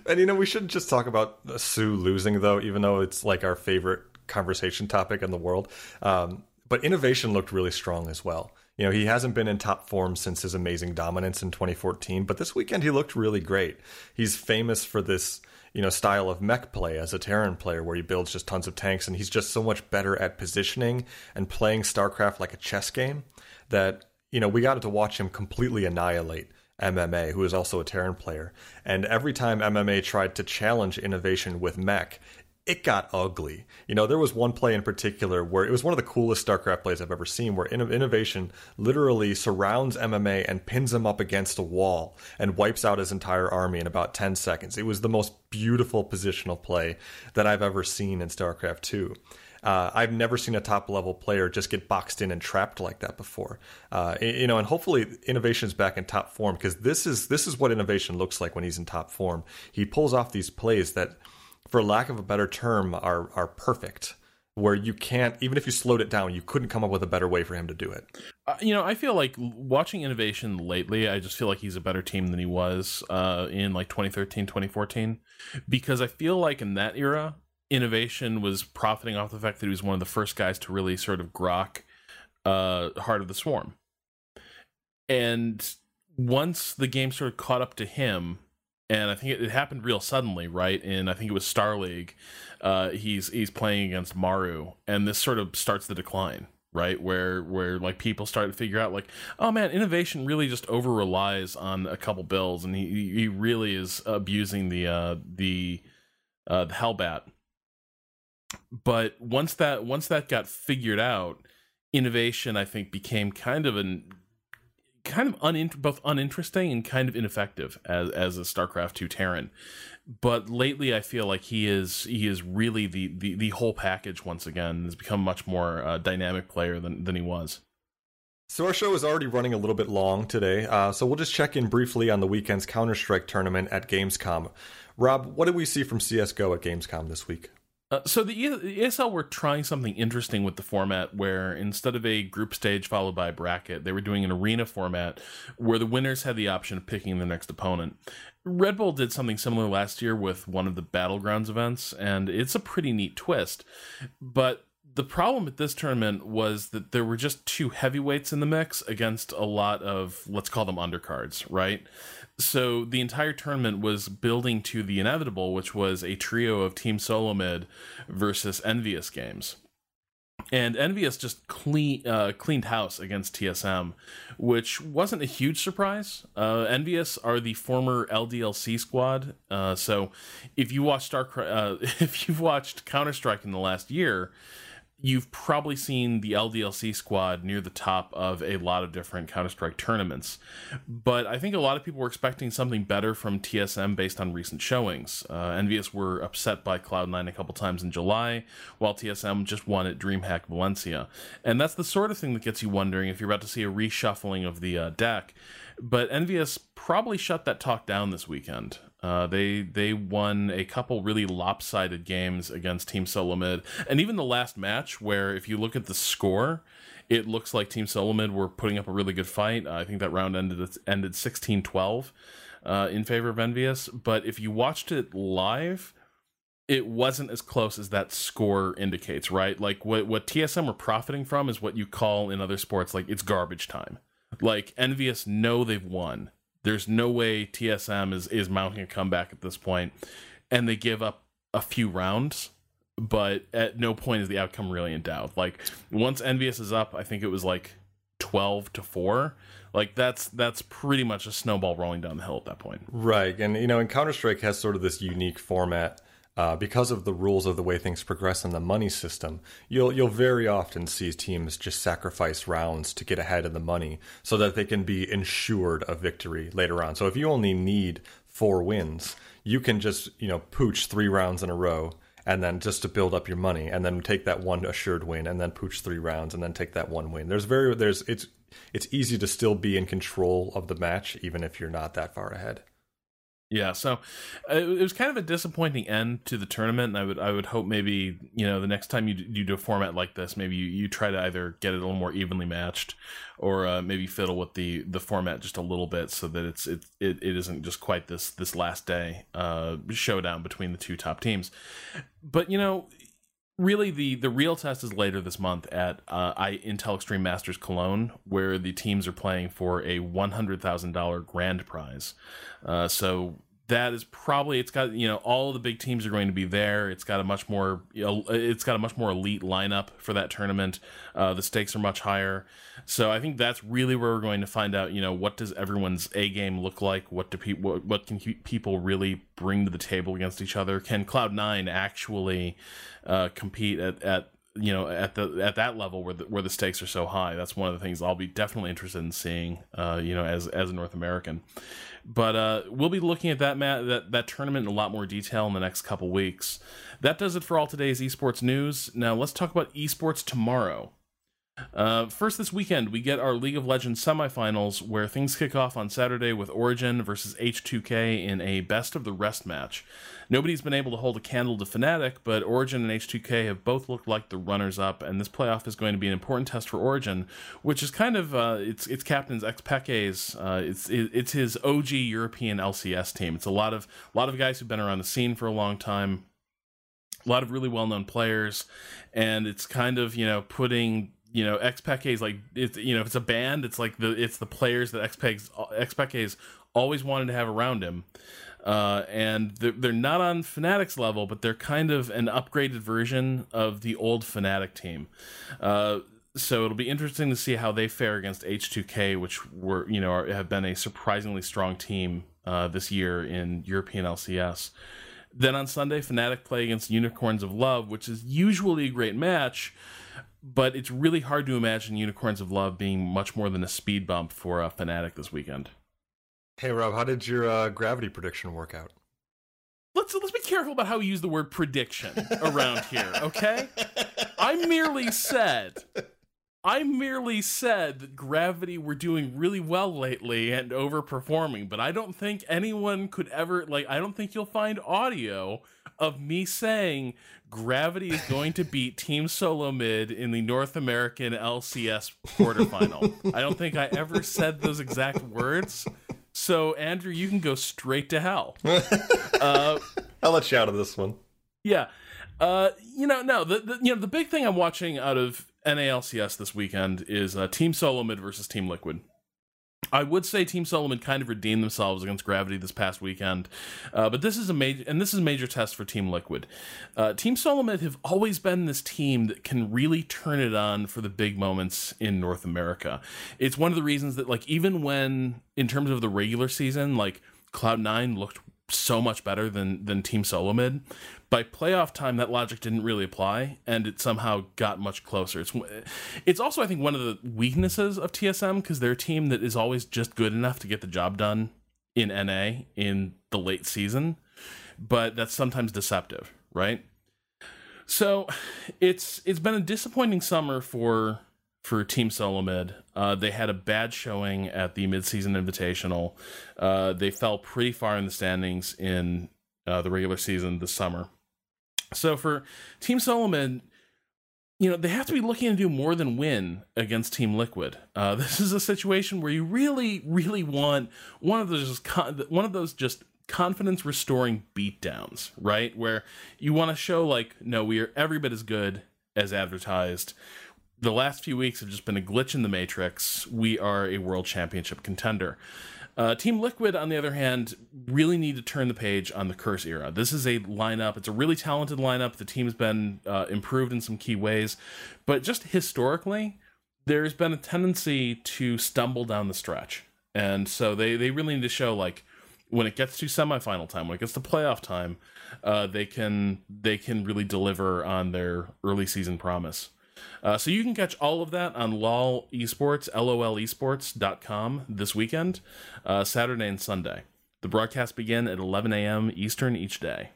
And you know we shouldn't just talk about soO losing though, even though it's like our favorite conversation topic in the world. Um, but innovation looked really strong as well. You know, he hasn't been in top form since his amazing dominance in 2014, but this weekend he looked really great. He's famous for this, you know, style of mech play as a Terran player where he builds just tons of tanks and he's just so much better at positioning and playing StarCraft like a chess game that, you know, we got to watch him completely annihilate MMA, who is also a Terran player. And every time MMA tried to challenge innovation with mech, it got ugly. You know, there was one play in particular where it was one of the coolest StarCraft plays I've ever seen, where Innovation literally surrounds MMA and pins him up against a wall and wipes out his entire army in about 10 seconds. It was the most beautiful positional play that I've ever seen in StarCraft 2. Uh, I've never seen a top level player just get boxed in and trapped like that before. Uh, you know, and hopefully innovation is back in top form because this is this is what innovation looks like when he's in top form. He pulls off these plays that for lack of a better term, are are perfect. Where you can't, even if you slowed it down, you couldn't come up with a better way for him to do it. Uh, you know, I feel like watching Innovation lately, I just feel like he's a better team than he was uh, in like 2013, 2014. Because I feel like in that era, Innovation was profiting off the fact that he was one of the first guys to really sort of grok uh, Heart of the Swarm. And once the game sort of caught up to him, and I think it, it happened real suddenly, right? And I think it was Star League. Uh, he's he's playing against Maru, and this sort of starts the decline, right? Where where like people start to figure out like, oh man, innovation really just over relies on a couple bills, and he he really is abusing the uh, the uh, the Hellbat. But once that once that got figured out, innovation I think became kind of an kind of unin- both uninteresting and kind of ineffective as as a StarCraft 2 Terran. But lately I feel like he is he is really the the, the whole package once again. Has become much more uh, dynamic player than than he was. So our show is already running a little bit long today, uh, so we'll just check in briefly on the weekend's Counter Strike tournament at Gamescom. Rob, what did we see from CS:GO at Gamescom this week? Uh, so the ESL were trying something interesting with the format where instead of a group stage followed by a bracket, they were doing an arena format where the winners had the option of picking their next opponent. Red Bull did something similar last year with one of the Battlegrounds events, and it's a pretty neat twist. But the problem at this tournament was that there were just two heavyweights in the mix against a lot of, let's call them undercards, right? So the entire tournament was building to the inevitable, which was a trio of Team Solomid versus EnVyUs games. And EnVyUs just clean uh, cleaned house against TSM, which wasn't a huge surprise. Uh, EnVyUs are the former LDLC squad, uh, so if you watched Star, uh, [LAUGHS] if you've watched Counter Strike in the last year, you've probably seen the LDLC squad near the top of a lot of different Counter Strike tournaments. But I think a lot of people were expecting something better from TSM based on recent showings. Uh, EnVyUs were upset by Cloud9 a couple times in July, while TSM just won at DreamHack Valencia. And that's the sort of thing that gets you wondering if you're about to see a reshuffling of the uh, deck. But EnVyUs probably shut that talk down this weekend. Uh, they they won a couple really lopsided games against Team Solomid, and even the last match, where if you look at the score, it looks like Team Solomid were putting up a really good fight. Uh, I think that round ended ended 16-12 uh, in favor of EnVyUs. But if you watched it live, it wasn't as close as that score indicates. Right, like what what TSM were profiting from is what you call in other sports like it's garbage time. Like EnVyUs know they've won there's no way TSM is is mounting a comeback at this point, and they give up a few rounds, but at no point is the outcome really in doubt. Like once EnVyUs is up, I think it was like twelve to four. Like that's that's pretty much a snowball rolling down the hill at that point. Right, and you know, and Counter Strike has sort of this unique format uh, because of the rules of the way things progress in the money system, you'll you'll very often see teams just sacrifice rounds to get ahead in the money so that they can be ensured a victory later on. So if you only need four wins, you can just you know pooch three rounds in a row and then just to build up your money and then take that one assured win and then pooch three rounds and then take that one win. There's very there's it's it's easy to still be in control of the match even if you're not that far ahead. Yeah, so uh, it was kind of a disappointing end to the tournament. And I would I would hope maybe you know the next time you you do a format like this, maybe you, you try to either get it a little more evenly matched, or uh, maybe fiddle with the the format just a little bit so that it's it it, it isn't just quite this this last day uh, showdown between the two top teams. But you know, really the the real test is later this month at uh, I Intel Extreme Masters Cologne, where the teams are playing for a one hundred thousand dollar grand prize. Uh, so that is probably it's got you know all the big teams are going to be there. It's got a much more you know, it's got a much more elite lineup for that tournament. Uh, the stakes are much higher, so I think that's really where we're going to find out. You know what does everyone's A game look like? What do people what, what can people really bring to the table against each other? Can Cloud Nine actually uh, compete at, at you know at the at that level where the, where the stakes are so high that's one of the things I'll be definitely interested in seeing uh, you know as as a North American but uh, we'll be looking at that, mat- that that tournament in a lot more detail in the next couple weeks. That does it for all today's esports news. Now let's talk about esports tomorrow. Uh, first, this weekend, we get our League of Legends semifinals where things kick off on Saturday with Origin versus H2K in a best of the rest match. Nobody's been able to hold a candle to Fnatic, but Origin and H2K have both looked like the runners up, and this playoff is going to be an important test for Origin, which is kind of uh, it's it's captain's Xpeke's uh, it's it's his OG European LCS team. It's a lot of a lot of guys who've been around the scene for a long time, a lot of really well known players, and it's kind of you know putting you know Xpeke is like it's you know if it's a band it's like the it's the players that Xpeke is always wanted to have around him uh, and they're, they're not on Fnatic's level, but they're kind of an upgraded version of the old Fnatic team. Uh, so it'll be interesting to see how they fare against H2K, which were you know are, have been a surprisingly strong team uh, this year in European LCS. Then on Sunday, Fnatic play against Unicorns of Love, which is usually a great match, but it's really hard to imagine Unicorns of Love being much more than a speed bump for uh, Fnatic this weekend. Hey Rob, how did your uh, gravity prediction work out? Let's let's be careful about how we use the word prediction around here, okay? I merely said I merely said that Gravity were doing really well lately and overperforming, but I don't think anyone could ever like I don't think you'll find audio of me saying Gravity is going to beat Team Solo Mid in the North American LCS quarterfinal. [LAUGHS] I don't think I ever said those exact words. So Andrew, you can go straight to hell. [LAUGHS] uh, I'll let you out of this one. Yeah. Uh, you know, no, the, the you know the big thing I'm watching out of NALCS this weekend is uh, Team Solo Mid versus Team Liquid. I would say Team Solo Mid kind of redeemed themselves against Gravity this past weekend, uh, but this is a major and this is a major test for Team Liquid. Uh, team Solo Mid have always been this team that can really turn it on for the big moments in North America. It's one of the reasons that like even when in terms of the regular season, like Cloud Nine looked so much better than than Team Solo Mid. By playoff time, that logic didn't really apply, and it somehow got much closer. It's it's also I think one of the weaknesses of TSM because they're a team that is always just good enough to get the job done in NA in the late season, but that's sometimes deceptive, right? So it's it's been a disappointing summer for for Team Solomid. Uh, they had a bad showing at the midseason invitational. Uh, they fell pretty far in the standings in uh, the regular season this summer. So for Team Solomid, you know they have to be looking to do more than win against Team Liquid. Uh, [LAUGHS] this is a situation where you really, really want one of those just con- one of those just confidence restoring beatdowns, right? Where you want to show like, no, we are every bit as good as advertised the last few weeks have just been a glitch in the matrix. We are a world championship contender. Uh, Team Liquid, on the other hand, really need to turn the page on the Curse era. This is a lineup. It's a really talented lineup. The team's been uh, improved in some key ways, but just historically, there's been a tendency to stumble down the stretch, and so they they really need to show like when it gets to semifinal time, when it gets to playoff time, uh, they can they can really deliver on their early season promise. Uh, so you can catch all of that on LOL Esports, LOL Esports.com this weekend, uh, Saturday and Sunday. The broadcasts begin at 11 a.m. Eastern each day.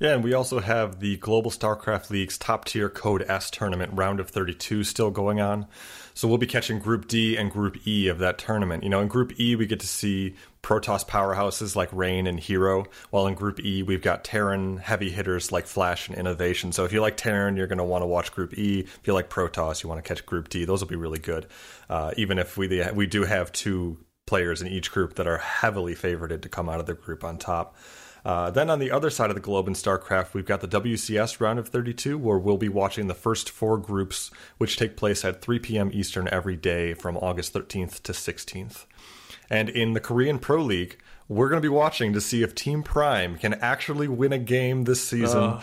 Yeah, and we also have the Global StarCraft League's top tier Code S tournament, round of 32, still going on. So we'll be catching Group D and Group E of that tournament. You know, in Group E, we get to see Protoss powerhouses like Rain and Hero, while in Group E, we've got Terran heavy hitters like Flash and Innovation. So if you like Terran, you're going to want to watch Group E. If you like Protoss, you want to catch Group D. Those will be really good. Uh, even if we we do have two players in each group that are heavily favorited to come out of the group on top. Uh, then on the other side of the globe in StarCraft, we've got the WCS round of 32, where we'll be watching the first four groups, which take place at 3 p.m. Eastern every day from August 13th to 16th. And in the Korean Pro League, we're going to be watching to see if Team Prime can actually win a game this season. Uh.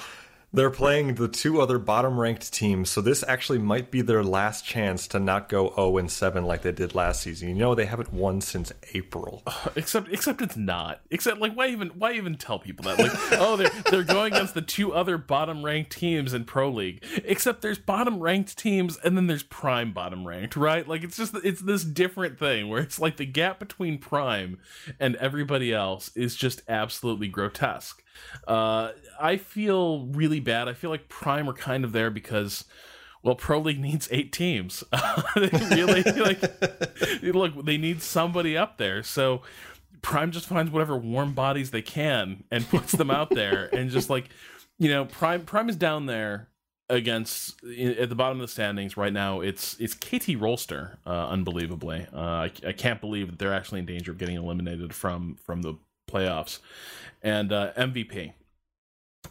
They're playing the two other bottom ranked teams, so this actually might be their last chance to not go 0 and 7 like they did last season. You know they haven't won since April. Uh, [LAUGHS] except except it's not. Except like why even why even tell people that? Like, oh they're they're going against the two other bottom ranked teams in Pro League. Except there's bottom ranked teams and then there's prime bottom ranked, right? Like it's just it's this different thing where it's like the gap between prime and everybody else is just absolutely grotesque. Uh, I feel really bad. I feel like Prime are kind of there because, well, Pro League needs eight teams. [LAUGHS] they really like [LAUGHS] look. They need somebody up there. So Prime just finds whatever warm bodies they can and puts them out there, [LAUGHS] and just like you know, Prime Prime is down there against at the bottom of the standings right now. It's it's KT Rolster, uh, unbelievably. Uh, I, I can't believe that they're actually in danger of getting eliminated from from the playoffs, and uh, MVP.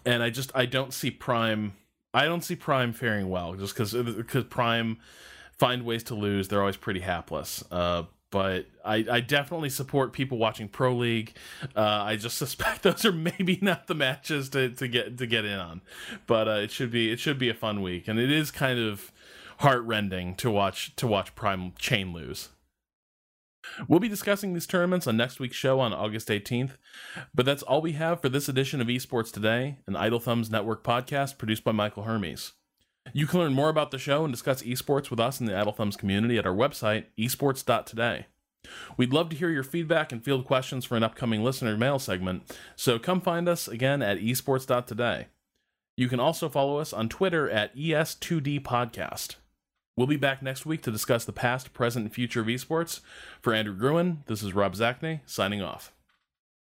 And I just I don't see Prime I don't see Prime faring well just because because Prime find ways to lose. They're always pretty hapless. Uh, but I, I, definitely support people watching Pro League. Uh, I just [LAUGHS] suspect those are maybe not the matches to, to get to get in on, but uh, it should be it should be a fun week, and it is kind of heartrending to watch to watch Prime Chain lose. We'll be discussing these tournaments on next week's show on August 18th, but that's all we have for this edition of Esports Today, an Idle Thumbs Network podcast produced by Michael Hermes. You can learn more about the show and discuss esports with us in the Idle Thumbs community at our website, esports.today. We'd love to hear your feedback and field questions for an upcoming listener mail segment, so come find us again at esports.today. You can also follow us on Twitter at ES2D Podcast. We'll be back next week to discuss the past, present, and future of esports. For Andrew Groen, this is Rob Zacny, signing off.